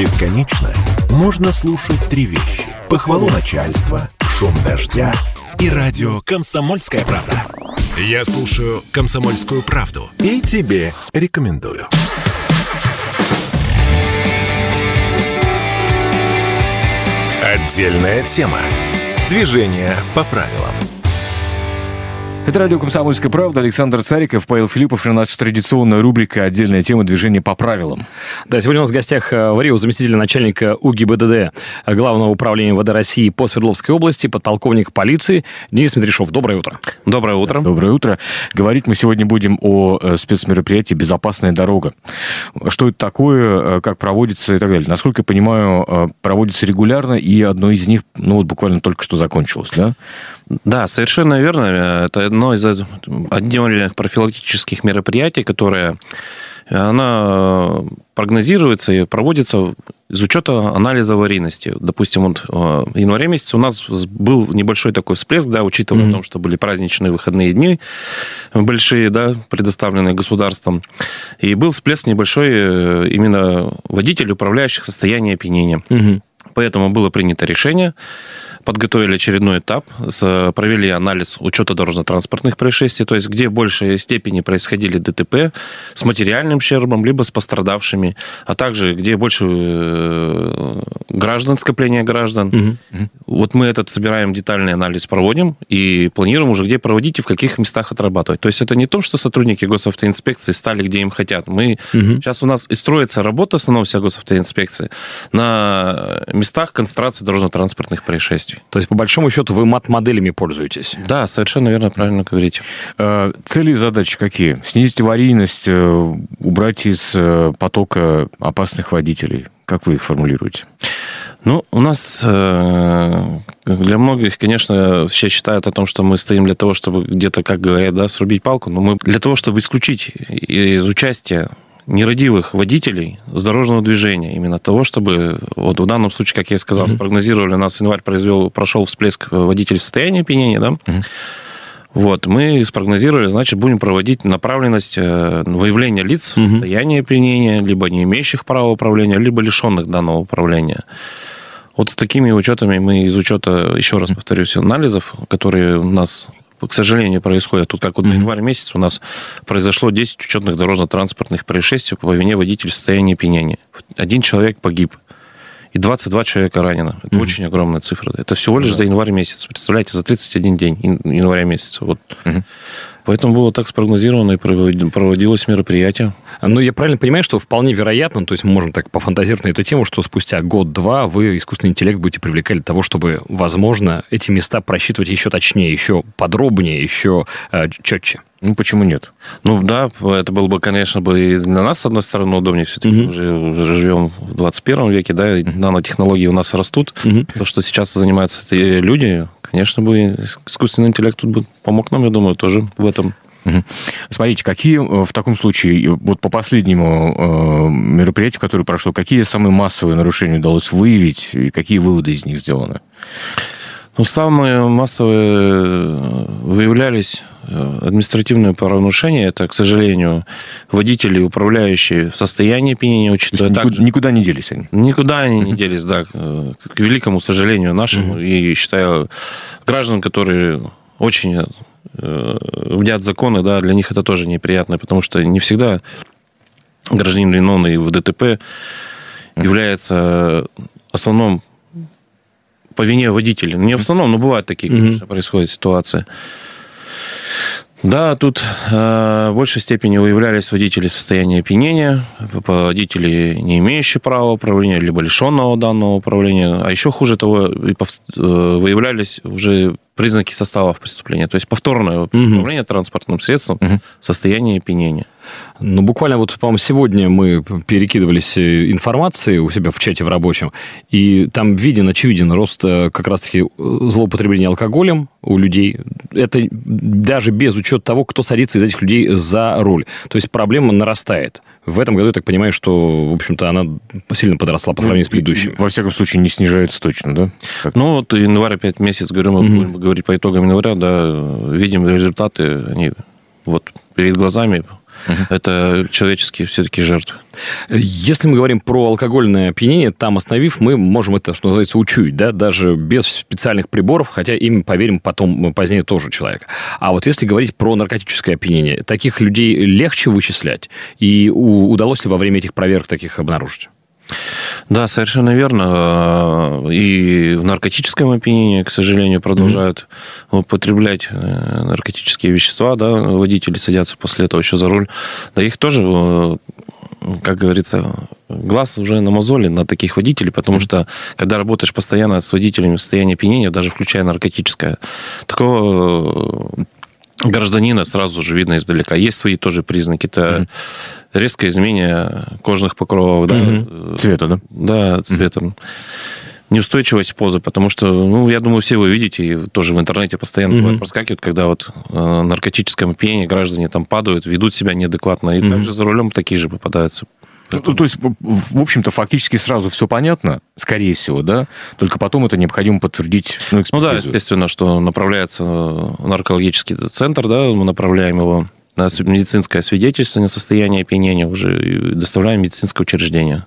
Бесконечно можно слушать три вещи. Похвалу начальства, шум дождя и радио «Комсомольская правда». Я слушаю «Комсомольскую правду» и тебе рекомендую. Отдельная тема. Движение по правилам. Это радио «Комсомольская правда». Александр Цариков, Павел Филиппов и наша традиционная рубрика «Отдельная тема движения по правилам». Да, сегодня у нас в гостях э, в Рио заместитель начальника УГИБДД э, Главного управления ВД России по Свердловской области, подполковник полиции Денис Медрешов. Доброе утро. Доброе утро. Доброе утро. Говорить мы сегодня будем о э, спецмероприятии «Безопасная дорога». Что это такое, как проводится и так далее. Насколько я понимаю, проводится регулярно, и одно из них, ну вот буквально только что закончилось, да? Да, совершенно верно. Это одно из отдельных профилактических мероприятий, которое она прогнозируется и проводится из учета анализа аварийности. Допустим, вот э, в январе месяце у нас был небольшой такой всплеск, да, учитывая mm-hmm. то, что были праздничные выходные дни большие, да, предоставленные государством. И был всплеск небольшой э, именно водителей, управляющих состояние опьянения. Mm-hmm. Поэтому было принято решение подготовили очередной этап, провели анализ учета дорожно-транспортных происшествий, то есть где в большей степени происходили ДТП с материальным ущербом, либо с пострадавшими, а также где больше э, граждан, скопления граждан. Угу. Вот мы этот собираем детальный анализ, проводим и планируем уже, где проводить и в каких местах отрабатывать. То есть это не то, что сотрудники госавтоинспекции стали, где им хотят. Мы угу. сейчас у нас и строится работа, основном вся госавтоинспекции, на местах концентрации дорожно-транспортных происшествий действий. То есть, по большому счету, вы мат-моделями пользуетесь? Да, совершенно верно, правильно говорите. Э, цели и задачи какие? Снизить аварийность, э, убрать из э, потока опасных водителей? Как вы их формулируете? Ну, у нас для многих, конечно, все считают о том, что мы стоим для того, чтобы где-то, как говорят, да, срубить палку, но мы для того, чтобы исключить из участия нерадивых водителей с дорожного движения, именно того, чтобы, вот в данном случае, как я и сказал, mm-hmm. спрогнозировали, у нас январь произвел, прошел всплеск водителей в состоянии опьянения, да, mm-hmm. Вот, мы спрогнозировали, значит, будем проводить направленность э, выявления лиц в состоянии опьянения, либо не имеющих права управления, либо лишенных данного управления. Вот с такими учетами мы из учета, еще раз повторюсь, анализов, которые у нас к сожалению, происходит. Тут как вот mm-hmm. январь месяц у нас произошло 10 учетных дорожно-транспортных происшествий по вине водителя в состоянии опьянения. Один человек погиб и 22 человека ранено. Это mm-hmm. очень огромная цифра. Это всего лишь mm-hmm. за январь месяц. Представляете, за 31 день января месяца. Вот. Mm-hmm. Поэтому было так спрогнозировано и проводилось мероприятие. Ну, я правильно понимаю, что вполне вероятно, то есть мы можем так пофантазировать на эту тему, что спустя год-два вы искусственный интеллект будете привлекать для того, чтобы, возможно, эти места просчитывать еще точнее, еще подробнее, еще э, четче. Ну, почему нет? Ну, да, это было бы, конечно, бы и для нас, с одной стороны, удобнее. Все-таки угу. уже, уже живем в 21 веке, да, и нанотехнологии у нас растут. Угу. То, что сейчас занимаются люди, конечно, бы искусственный интеллект тут бы помог нам, я думаю, тоже в этом. Смотрите, какие э, в таком случае, вот по последнему э, мероприятию, которое прошло, какие самые массовые нарушения удалось выявить и какие выводы из них сделаны? Ну, самые массовые э, выявлялись э, административные правонарушения. Это, к сожалению, водители, управляющие в состоянии опьянения, учитывая никуда, также... никуда не делись они? Никуда они не делись, да. К великому сожалению нашему. И считаю, граждан, которые очень вдят законы, да, для них это тоже неприятно, потому что не всегда гражданин виновный в ДТП является основным по вине водителя. Не в основном, но бывают такие, конечно, происходят ситуации. Да, тут э, в большей степени выявлялись водители в состоянии опьянения, водители, не имеющие права управления, либо лишенного данного управления. А еще хуже того, э, выявлялись уже признаки составов преступления, то есть повторное угу. управление транспортным средством угу. в состоянии опьянения. Ну, буквально вот, по-моему, сегодня мы перекидывались э, информацией у себя в чате в рабочем, и там виден, очевиден рост э, как раз-таки э, злоупотребления алкоголем у людей. Это даже без учета того, кто садится из этих людей за руль. То есть проблема нарастает. В этом году, я так понимаю, что, в общем-то, она сильно подросла по сравнению ну, с предыдущим. Во всяком случае, не снижается точно, да? Как? Ну, вот январь опять месяц, говорю, мы угу. будем говорить по итогам января, да, видим результаты, они вот перед глазами. Это человеческие все-таки жертвы. Если мы говорим про алкогольное опьянение, там остановив, мы можем это, что называется, учуять, да, даже без специальных приборов, хотя им поверим потом, позднее тоже человека. А вот если говорить про наркотическое опьянение, таких людей легче вычислять? И удалось ли во время этих проверок таких обнаружить? Да, совершенно верно. И в наркотическом опьянении, к сожалению, продолжают mm-hmm. употреблять э, наркотические вещества, да, водители садятся после этого еще за руль. Да их тоже, э, как говорится, глаз уже на мозоли на таких водителей, потому mm-hmm. что когда работаешь постоянно с водителями в состоянии опьянения, даже включая наркотическое, такого э, гражданина сразу же видно издалека. Есть свои тоже признаки. Это mm-hmm. резкое изменение кожных покровов. Да, mm-hmm. Цвета, да? Да, цветом. Mm-hmm. Неустойчивость позы, потому что, ну, я думаю, все вы видите, и тоже в интернете постоянно mm-hmm. проскакивают, когда вот э, наркотическое опьянение граждане там падают, ведут себя неадекватно, и mm-hmm. также за рулем такие же попадаются ну, то есть, в общем-то, фактически сразу все понятно, скорее всего, да? Только потом это необходимо подтвердить. Ну, ну да, естественно, что направляется наркологический центр, да, мы направляем его на медицинское свидетельство на состояние опьянения уже доставляем в медицинское учреждение.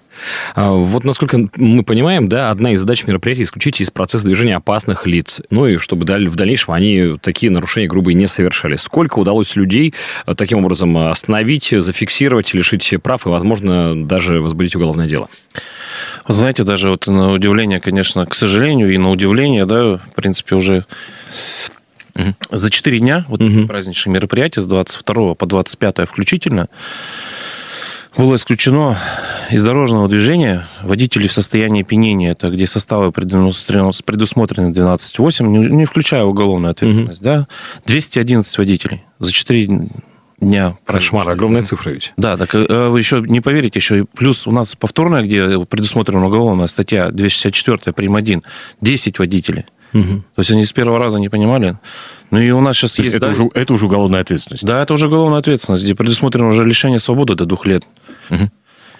А, вот насколько мы понимаем, да, одна из задач мероприятия исключить из процесса движения опасных лиц. Ну и чтобы в дальнейшем они такие нарушения грубые не совершали. Сколько удалось людей э, таким образом остановить, зафиксировать, лишить прав и, возможно, даже возбудить уголовное дело? Вы знаете, даже вот на удивление, конечно, к сожалению, и на удивление, да, в принципе, уже Угу. За 4 дня, вот угу. праздничное мероприятие с 22 по 25 включительно, было исключено из дорожного движения водители в состоянии опьянения, это где составы предусмотрены 12.8, не включая уголовную ответственность, угу. да, 211 водителей за 4 дня. Кошмар, огромная цифра ведь. Да, так э, вы еще не поверите, еще плюс у нас повторная, где предусмотрена уголовная статья 264 прим. 1, 10 водителей. Угу. То есть они с первого раза не понимали. Ну и у нас сейчас есть... есть это, да, уже, это уже уголовная ответственность. Да, это уже уголовная ответственность, где предусмотрено уже лишение свободы до двух лет. Угу.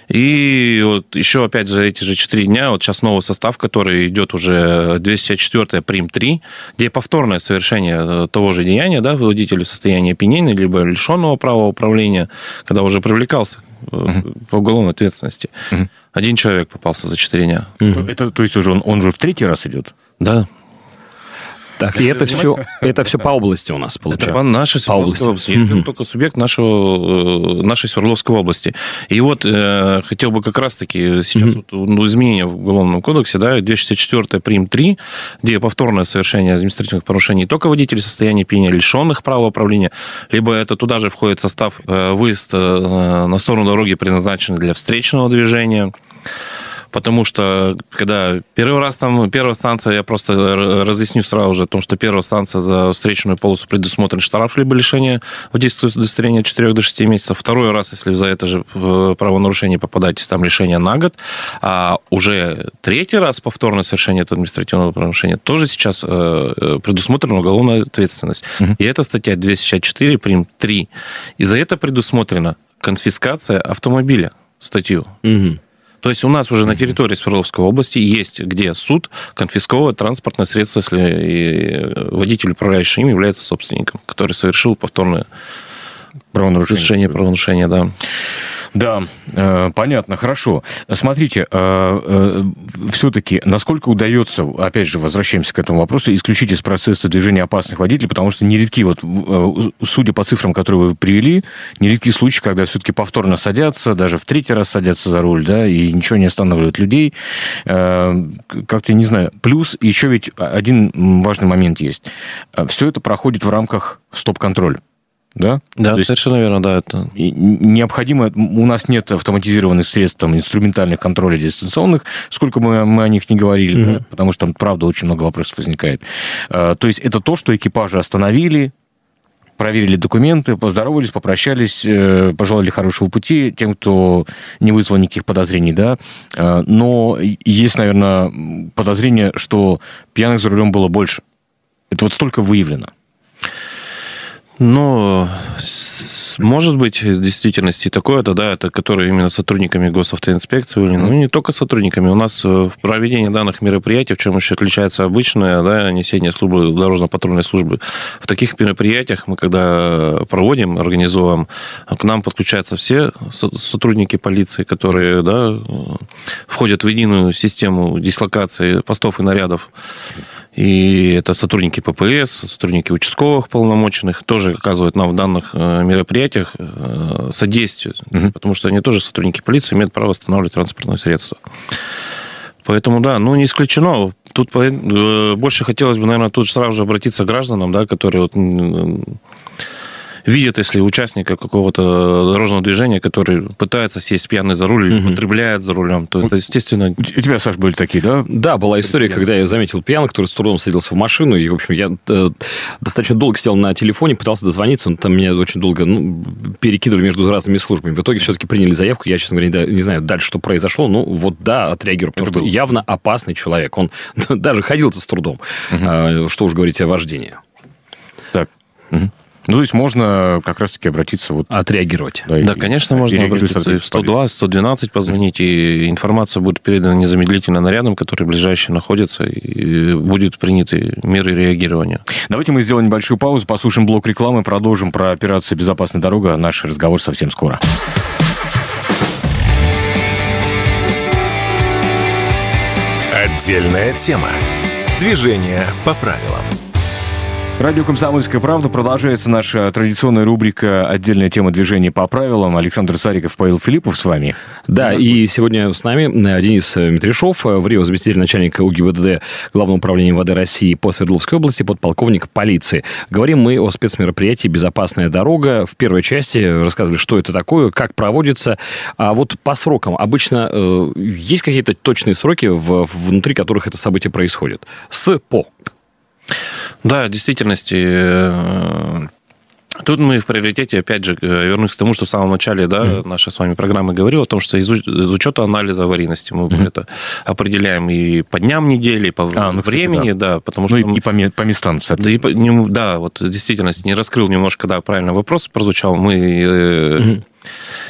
И вот еще, опять же, эти же четыре дня, вот сейчас новый состав, который идет уже 204 прим 3, где повторное совершение э, того же деяния, да, водителю в состоянии опьянения, либо лишенного права управления, когда уже привлекался угу. по уголовной ответственности. Угу. Один человек попался за четыре дня. Угу. Это, то есть уже он, он же в третий раз идет? Да. Так, и это все, это все по области у нас получается. Это по нашей Свердловской области. области. Это только субъект нашего, э, нашей Свердловской области. И вот э, хотел бы как раз-таки сейчас вот, ну, изменения в Уголовном кодексе, да, 204 прим 3, где повторное совершение административных порушений только водителей состояния пьяния, лишенных права управления, либо это туда же входит состав э, выезд э, на сторону дороги, предназначенный для встречного движения, потому что когда первый раз там, первая станция, я просто разъясню сразу же о том, что первая станция за встречную полосу предусмотрен штраф либо лишение водительского удостоверения от 4 до 6 месяцев. Второй раз, если за это же правонарушение попадаетесь, там лишение на год. А уже третий раз повторное совершение этого административного правонарушения тоже сейчас э, э, предусмотрена уголовная ответственность. Угу. И это статья 264 прим. 3. И за это предусмотрена конфискация автомобиля статью. Угу. То есть у нас уже на территории Свердловской области есть, где суд конфисковывает транспортное средство, если э, водитель, управляющий им, является собственником, который совершил повторное правонарушение. Совершение правонарушения, да. Да, э, понятно, хорошо. Смотрите, э, э, все-таки насколько удается, опять же, возвращаемся к этому вопросу, исключить из процесса движения опасных водителей, потому что нередки, вот, судя по цифрам, которые вы привели, нередки случаи, когда все-таки повторно садятся, даже в третий раз садятся за руль, да, и ничего не останавливает людей. Как-то, не знаю. Плюс еще ведь один важный момент есть. Все это проходит в рамках стоп-контроля да? Да, То совершенно верно, да. Это... Необходимо, у нас нет автоматизированных средств, там, инструментальных контролей дистанционных, сколько мы, мы о них не говорили, mm-hmm. да? потому что там, правда, очень много вопросов возникает. А, то есть это то, что экипажи остановили, проверили документы, поздоровались, попрощались, э, пожелали хорошего пути тем, кто не вызвал никаких подозрений, да. А, но есть, наверное, подозрение, что пьяных за рулем было больше. Это вот столько выявлено. Ну, может быть, в действительности такое-то, да, это которые именно сотрудниками госавтоинспекции, mm-hmm. ну, не только сотрудниками. У нас в проведении данных мероприятий, в чем еще отличается обычное, да, несение службы, дорожно-патрульной службы, в таких мероприятиях мы, когда проводим, организуем, к нам подключаются все сотрудники полиции, которые, да, входят в единую систему дислокации постов и нарядов. И это сотрудники ППС, сотрудники участковых полномоченных тоже оказывают нам в данных э, мероприятиях э, содействие, угу. потому что они тоже сотрудники полиции, имеют право останавливать транспортное средство. Поэтому, да, ну, не исключено. Тут э, больше хотелось бы, наверное, тут сразу же обратиться к гражданам, да, которые вот видят, если участника какого-то дорожного движения, который пытается сесть пьяный за руль или угу. потребляет за рулем, то это, естественно... У тебя, Саш, были такие, да? Да, была история, когда я заметил пьяного, который с трудом садился в машину, и, в общем, я э, достаточно долго сидел на телефоне, пытался дозвониться, он там меня очень долго ну, перекидывали между разными службами. В итоге все-таки приняли заявку, я, честно говоря, не, не знаю дальше, что произошло, ну, вот да, отреагировал, потому это что был. явно опасный человек. Он даже ходил-то с трудом. Угу. Что уж говорить о вождении. Так. Угу. Ну, то есть можно как раз-таки обратиться... Вот, Отреагировать. Да, да и, конечно, можно обратиться в 102, 112 позвонить, и информация будет передана незамедлительно нарядом, который ближайший находится, и будет приняты меры реагирования. Давайте мы сделаем небольшую паузу, послушаем блок рекламы, продолжим про операцию «Безопасная дорога». Наш разговор совсем скоро. Отдельная тема. Движение по правилам. Радио «Комсомольская правда» продолжается наша традиционная рубрика «Отдельная тема движения по правилам». Александр Сариков, Павел Филиппов с вами. Да, и сегодня с нами э, Денис Митришов, э, в Рио заместитель начальника УГИБДД Главного управления ВД России по Свердловской области, подполковник полиции. Говорим мы о спецмероприятии «Безопасная дорога». В первой части рассказывали, что это такое, как проводится. А вот по срокам. Обычно э, есть какие-то точные сроки, в, внутри которых это событие происходит? С по. Да, в действительности, э, Тут мы в приоритете, опять же, э, вернусь к тому, что в самом начале да, mm-hmm. нашей с вами программы говорил о том, что из, из учета анализа аварийности мы mm-hmm. это определяем и по дням недели, и по а, ну, времени, кстати, да. да, потому ну, что... Ну, и, мы, и по, местам, Да, и по, не, да, вот в действительности не раскрыл немножко, да, правильно вопрос прозвучал. Мы mm-hmm.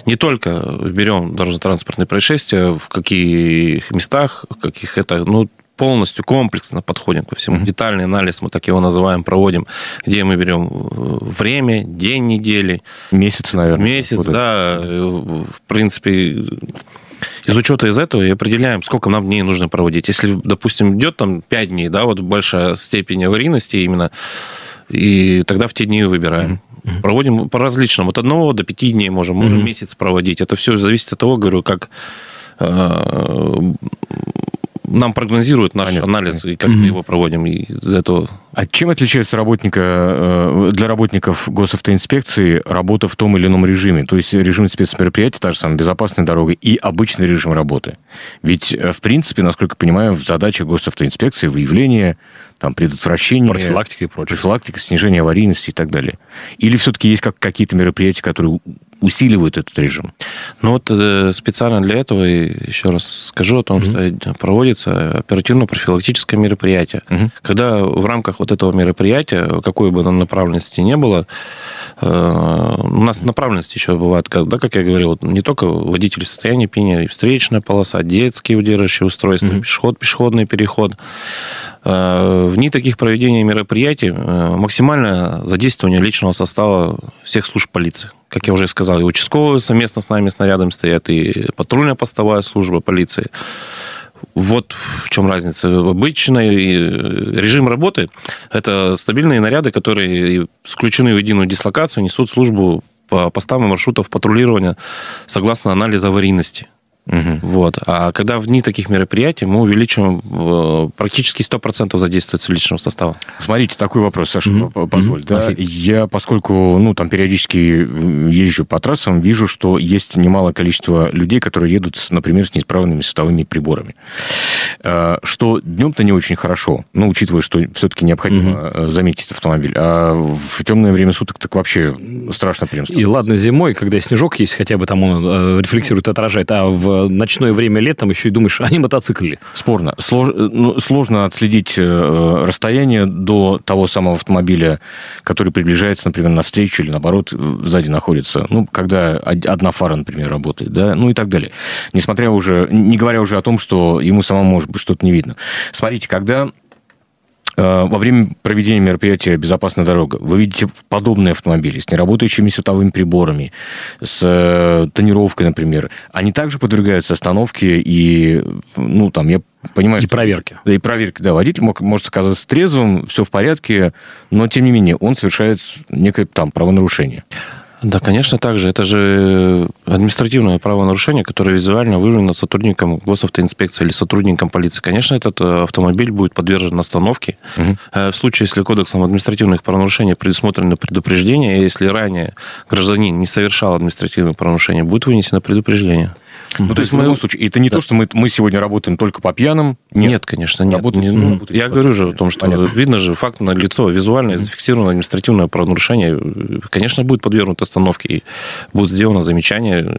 не только берем дорожно-транспортные происшествия, в каких местах, в каких это, ну, полностью комплексно подходим ко всему. Mm-hmm. Детальный анализ, мы так его называем, проводим, где мы берем э, время, день недели. Месяц, наверное. Месяц, вот да. Это. В принципе, из учета из этого и определяем, сколько нам дней нужно проводить. Если, допустим, идет там 5 дней, да, вот большая степень аварийности именно, и тогда в те дни выбираем. Mm-hmm. Проводим по различным. От одного до пяти дней можем, можем mm-hmm. месяц проводить. Это все зависит от того, говорю, как э, нам прогнозируют наш Понятно. анализ, и как mm-hmm. мы его проводим, и из этого... А чем отличается работника, э, для работников госавтоинспекции работа в том или ином режиме? То есть режим спецмероприятия, та же самая безопасная дорога, и обычный режим работы. Ведь, э, в принципе, насколько я понимаю, в задачах госавтоинспекции выявление, там, предотвращение... Профилактика и прочее. Профилактика, снижение аварийности и так далее. Или все-таки есть как, какие-то мероприятия, которые усиливают этот режим? Ну вот э, специально для этого еще раз скажу о том, mm-hmm. что проводится оперативно-профилактическое мероприятие. Mm-hmm. Когда в рамках вот этого мероприятия, какой бы направленности не было, э, у нас направленности еще бывают, да, как я говорил, не только водитель в состоянии пения, встречная полоса, детские удерживающие устройства, mm-hmm. пешеход, пешеходный переход. Э, в дни таких проведения мероприятий максимальное задействование личного состава всех служб полиции как я уже сказал, и участковые совместно с нами снарядом стоят, и патрульная постовая служба полиции. Вот в чем разница. Обычный режим работы – это стабильные наряды, которые включены в единую дислокацию, несут службу по постам маршрутов патрулирования согласно анализа аварийности. Угу. Вот. А когда в дни таких мероприятий мы увеличиваем э, практически 100% задействуется личного состава. Смотрите, такой вопрос, Саша, угу. позволь. Угу. Да? Я, поскольку ну, там периодически езжу по трассам, вижу, что есть немалое количество людей, которые едут, например, с неисправными световыми приборами. Э, что днем-то не очень хорошо, ну, учитывая, что все-таки необходимо угу. заметить автомобиль. А в темное время суток так вообще страшно прям И ладно зимой, когда снежок есть, хотя бы там он рефлексирует, отражает, а в ночное время летом еще и думаешь, они мотоциклили. Спорно. Слож, ну, сложно отследить э, расстояние до того самого автомобиля, который приближается, например, навстречу или, наоборот, сзади находится. Ну, когда одна фара, например, работает, да, ну и так далее. Несмотря уже, не говоря уже о том, что ему самому, может быть, что-то не видно. Смотрите, когда Э, во время проведения мероприятия «Безопасная дорога» вы видите подобные автомобили с неработающими световыми приборами, с э, тонировкой, например. Они также подвергаются остановке и, ну, там, я понимаю... И проверки. Да, и проверки, да. Водитель мог, может оказаться трезвым, все в порядке, но, тем не менее, он совершает некое там правонарушение. Да, конечно, так же. Это же административное правонарушение, которое визуально выявлено сотрудником госавтоинспекции или сотрудником полиции. Конечно, этот э, автомобиль будет подвержен остановке. Угу. В случае, если кодексом административных правонарушений предусмотрено предупреждение, если ранее гражданин не совершал административное правонарушение, будет вынесено предупреждение. Ну, то есть, в любом случае, это не да. то, что мы, мы сегодня работаем только по пьяным. Нет, нет конечно, нет. Работать, не, ну, я говорю же о том, что Понятно. видно же факт на лицо, визуально зафиксировано административное правонарушение. Конечно, будет подвергнут остановке и будет сделано замечание,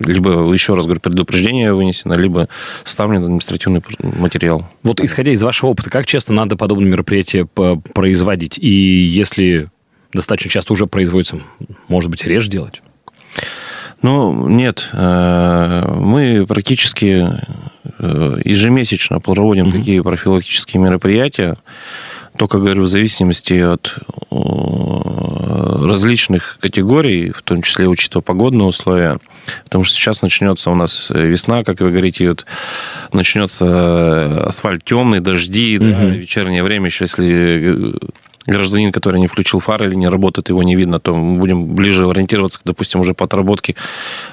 либо, еще раз говорю, предупреждение вынесено, либо ставлен административный материал. Вот исходя из вашего опыта, как часто надо подобные мероприятия производить? И если достаточно часто уже производится, может быть, реже делать? Ну, нет. Э, мы практически э, ежемесячно проводим угу. такие профилактические мероприятия. Только, говорю, в зависимости от э, различных категорий, в том числе учитывая погодные условия. Потому что сейчас начнется у нас весна, как вы говорите, вот начнется асфальт темный, дожди, угу. да, вечернее время еще, если гражданин, который не включил фары или не работает, его не видно, то мы будем ближе ориентироваться, допустим, уже по отработке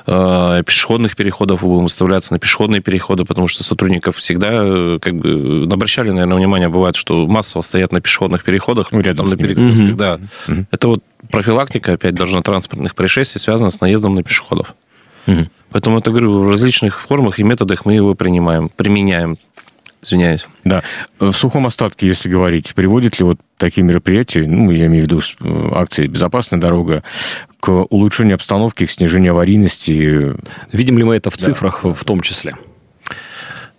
э, пешеходных переходов, будем выставляться на пешеходные переходы, потому что сотрудников всегда э, как бы обращали, наверное, внимание, бывает, что массово стоят на пешеходных переходах, ну, рядом на перекрестках, угу. да. Угу. Это вот профилактика, опять, дорожно-транспортных происшествий, связана с наездом на пешеходов. Угу. Поэтому это, говорю, в различных формах и методах мы его принимаем, применяем. Извиняюсь. Да. В сухом остатке, если говорить, приводит ли вот такие мероприятия, ну, я имею в виду э, акции «Безопасная дорога», к улучшению обстановки, к снижению аварийности? Видим ли мы это в да. цифрах в том числе?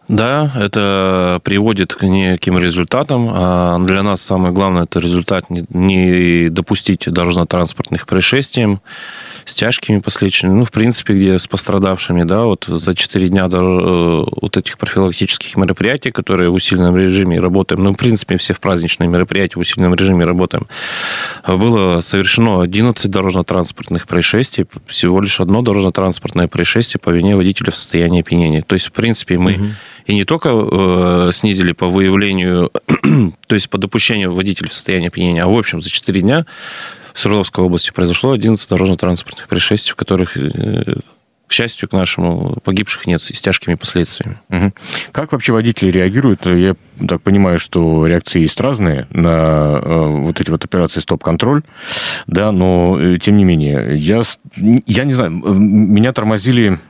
Да, это приводит к неким результатам. А для нас самое главное это результат не допустить дорожно-транспортных происшествий с тяжкими последствиями, ну, в принципе, где с пострадавшими, да, вот за 4 дня до э, вот этих профилактических мероприятий, которые в усиленном режиме работаем, ну, в принципе, все в праздничные мероприятия в усиленном режиме работаем, было совершено 11 дорожно-транспортных происшествий, всего лишь одно дорожно-транспортное происшествие по вине водителя в состоянии опьянения. То есть, в принципе, мы угу. и не только э, снизили по выявлению, то есть по допущению водителя в состоянии опьянения, а в общем за 4 дня Свердловской области произошло 11 дорожно-транспортных происшествий, в которых э, к счастью, к нашему, погибших нет и с тяжкими последствиями. Угу. Как вообще водители реагируют? Я так понимаю, что реакции есть разные на э, вот эти вот операции стоп-контроль, да, но э, тем не менее, я, я не знаю, меня тормозили,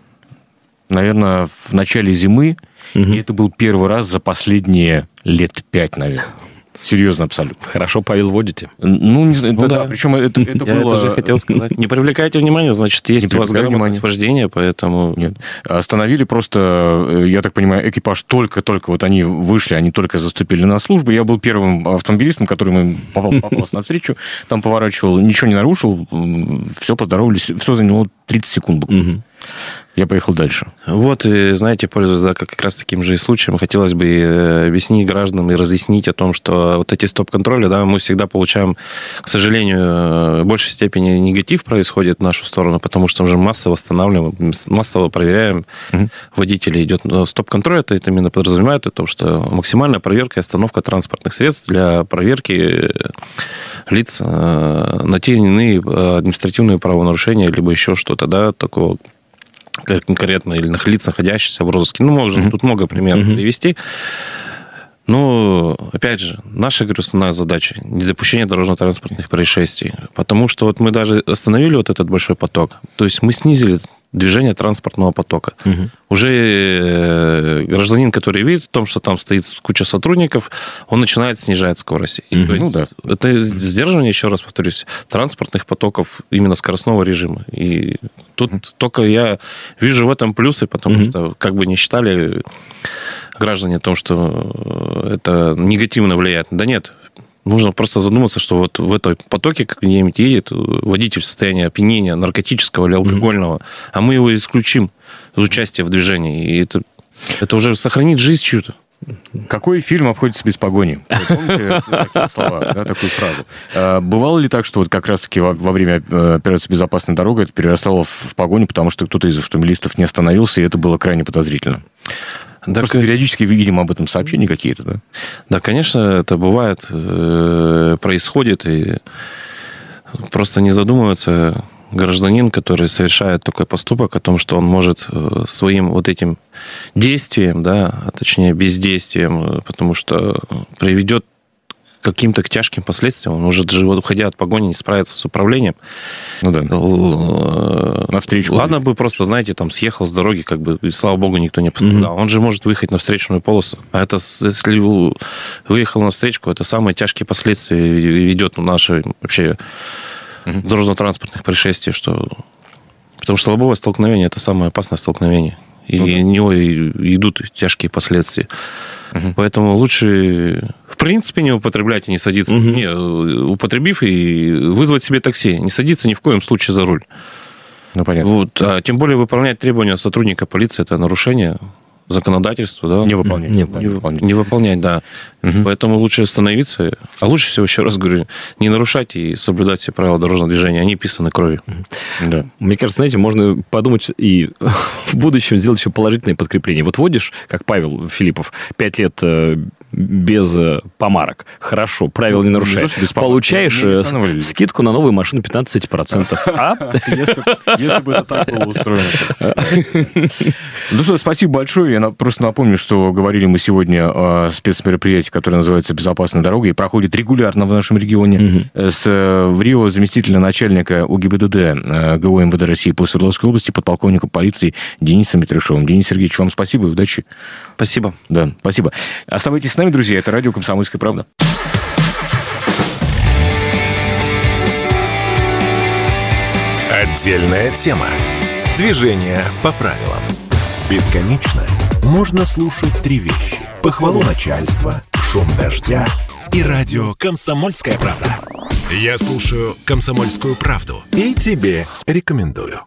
наверное, в начале зимы, угу. и это был первый раз за последние лет пять, наверное. Серьезно, абсолютно. Хорошо, Павел, водите? Ну, не знаю, ну, да, да. Причем это, это Я было... это же хотел сказать. Не привлекайте внимания, значит, есть не у вас грамотность вождения, поэтому... Нет. Остановили просто, э, я так понимаю, экипаж только-только, вот они вышли, они только заступили на службу. Я был первым автомобилистом, который им попал, попался навстречу, там поворачивал, ничего не нарушил, все, поздоровались, все заняло 30 секунд буквально. Я поехал дальше. Вот, и, знаете, пользуясь да, как раз таким же случаем, хотелось бы э, объяснить гражданам и разъяснить о том, что вот эти стоп-контроли, да, мы всегда получаем, к сожалению, э, в большей степени негатив происходит в нашу сторону, потому что мы же массово восстанавливаем, массово проверяем угу. водителей. Идет стоп-контроль, это, это именно подразумевает о том, что максимальная проверка и остановка транспортных средств для проверки лиц э, на те или иные административные правонарушения, либо еще что-то, да, такого конкретно или лиц, находящихся в розыске. Ну, можно mm-hmm. тут много примеров mm-hmm. привести. Но, опять же, наша, говорю, основная задача – недопущение дорожно-транспортных происшествий. Потому что вот мы даже остановили вот этот большой поток. То есть мы снизили движения транспортного потока. Угу. Уже э, гражданин, который видит в том, что там стоит куча сотрудников, он начинает снижать скорость. Угу. То есть, ну, да. Это сдерживание, еще раз повторюсь, транспортных потоков именно скоростного режима. И тут только я вижу в этом плюсы, потому что как бы не считали граждане о том, что это негативно влияет. Да нет, Нужно просто задуматься, что вот в этой потоке, как где-нибудь едет водитель в состоянии опьянения наркотического или алкогольного, mm-hmm. а мы его исключим из участия в движении. И это, это уже сохранит жизнь чью-то. Какой фильм обходится без погони? помните такие слова, да, такую фразу? А, бывало ли так, что вот как раз-таки во, во время э, операции «Безопасная дорога» это перерастало в, в погоню, потому что кто-то из автомобилистов не остановился, и это было крайне подозрительно? Да, Просто периодически видим об этом сообщения какие-то, да? Да, конечно, это бывает, э, происходит, и просто не задумывается гражданин, который совершает такой поступок о том, что он может э, своим вот этим действием, да, а точнее бездействием, э, потому что приведет каким-то к тяжким последствиям. Он уже уходя от погони не справится с управлением. Ну да. Э, навстречу. Ладно бы просто, знаете, там съехал с дороги, как бы, и слава богу, никто не пострадал. Mm-hmm. Он же может выехать на встречную полосу. А это, если выехал на встречку, это самые тяжкие последствия ведет наши вообще mm-hmm. дорожно-транспортных происшествий, что... Потому что лобовое столкновение – это самое опасное столкновение. И ну, да. него идут тяжкие последствия. Угу. Поэтому лучше, в принципе, не употреблять и не садиться. Угу. Не, употребив и вызвать себе такси. Не садиться ни в коем случае за руль. Ну, понятно. Вот, а тем более выполнять требования сотрудника полиции – это нарушение законодательство, да? Не выполнять. Не, не, выполнять. не выполнять, да. Угу. Поэтому лучше остановиться, а лучше всего, еще раз говорю, не нарушать и соблюдать все правила дорожного движения. Они писаны кровью. Угу. Да. Мне кажется, знаете, можно подумать и в будущем сделать еще положительное подкрепление. Вот водишь, как Павел Филиппов, пять лет э, без э, помарок. Хорошо, правила ну, не нарушаешь. Не Получаешь не, не скидку на новую машину 15%. А? Если бы это так было устроено. Ну что, спасибо большое. Я просто напомню, что говорили мы сегодня о спецмероприятии, которое называется «Безопасная дорога» и проходит регулярно в нашем регионе. С э, в Рио заместителя начальника УГИБДД э, ГУ МВД России по Свердловской области подполковника полиции Денисом Митрышевым. Денис Сергеевич, вам спасибо и удачи. Спасибо. Да, спасибо. Оставайтесь с нами, друзья. Это радио «Комсомольская правда». Отдельная тема. Движение по правилам. Бесконечно можно слушать три вещи. Похвалу начальства, шум дождя и радио «Комсомольская правда». Я слушаю «Комсомольскую правду» и тебе рекомендую.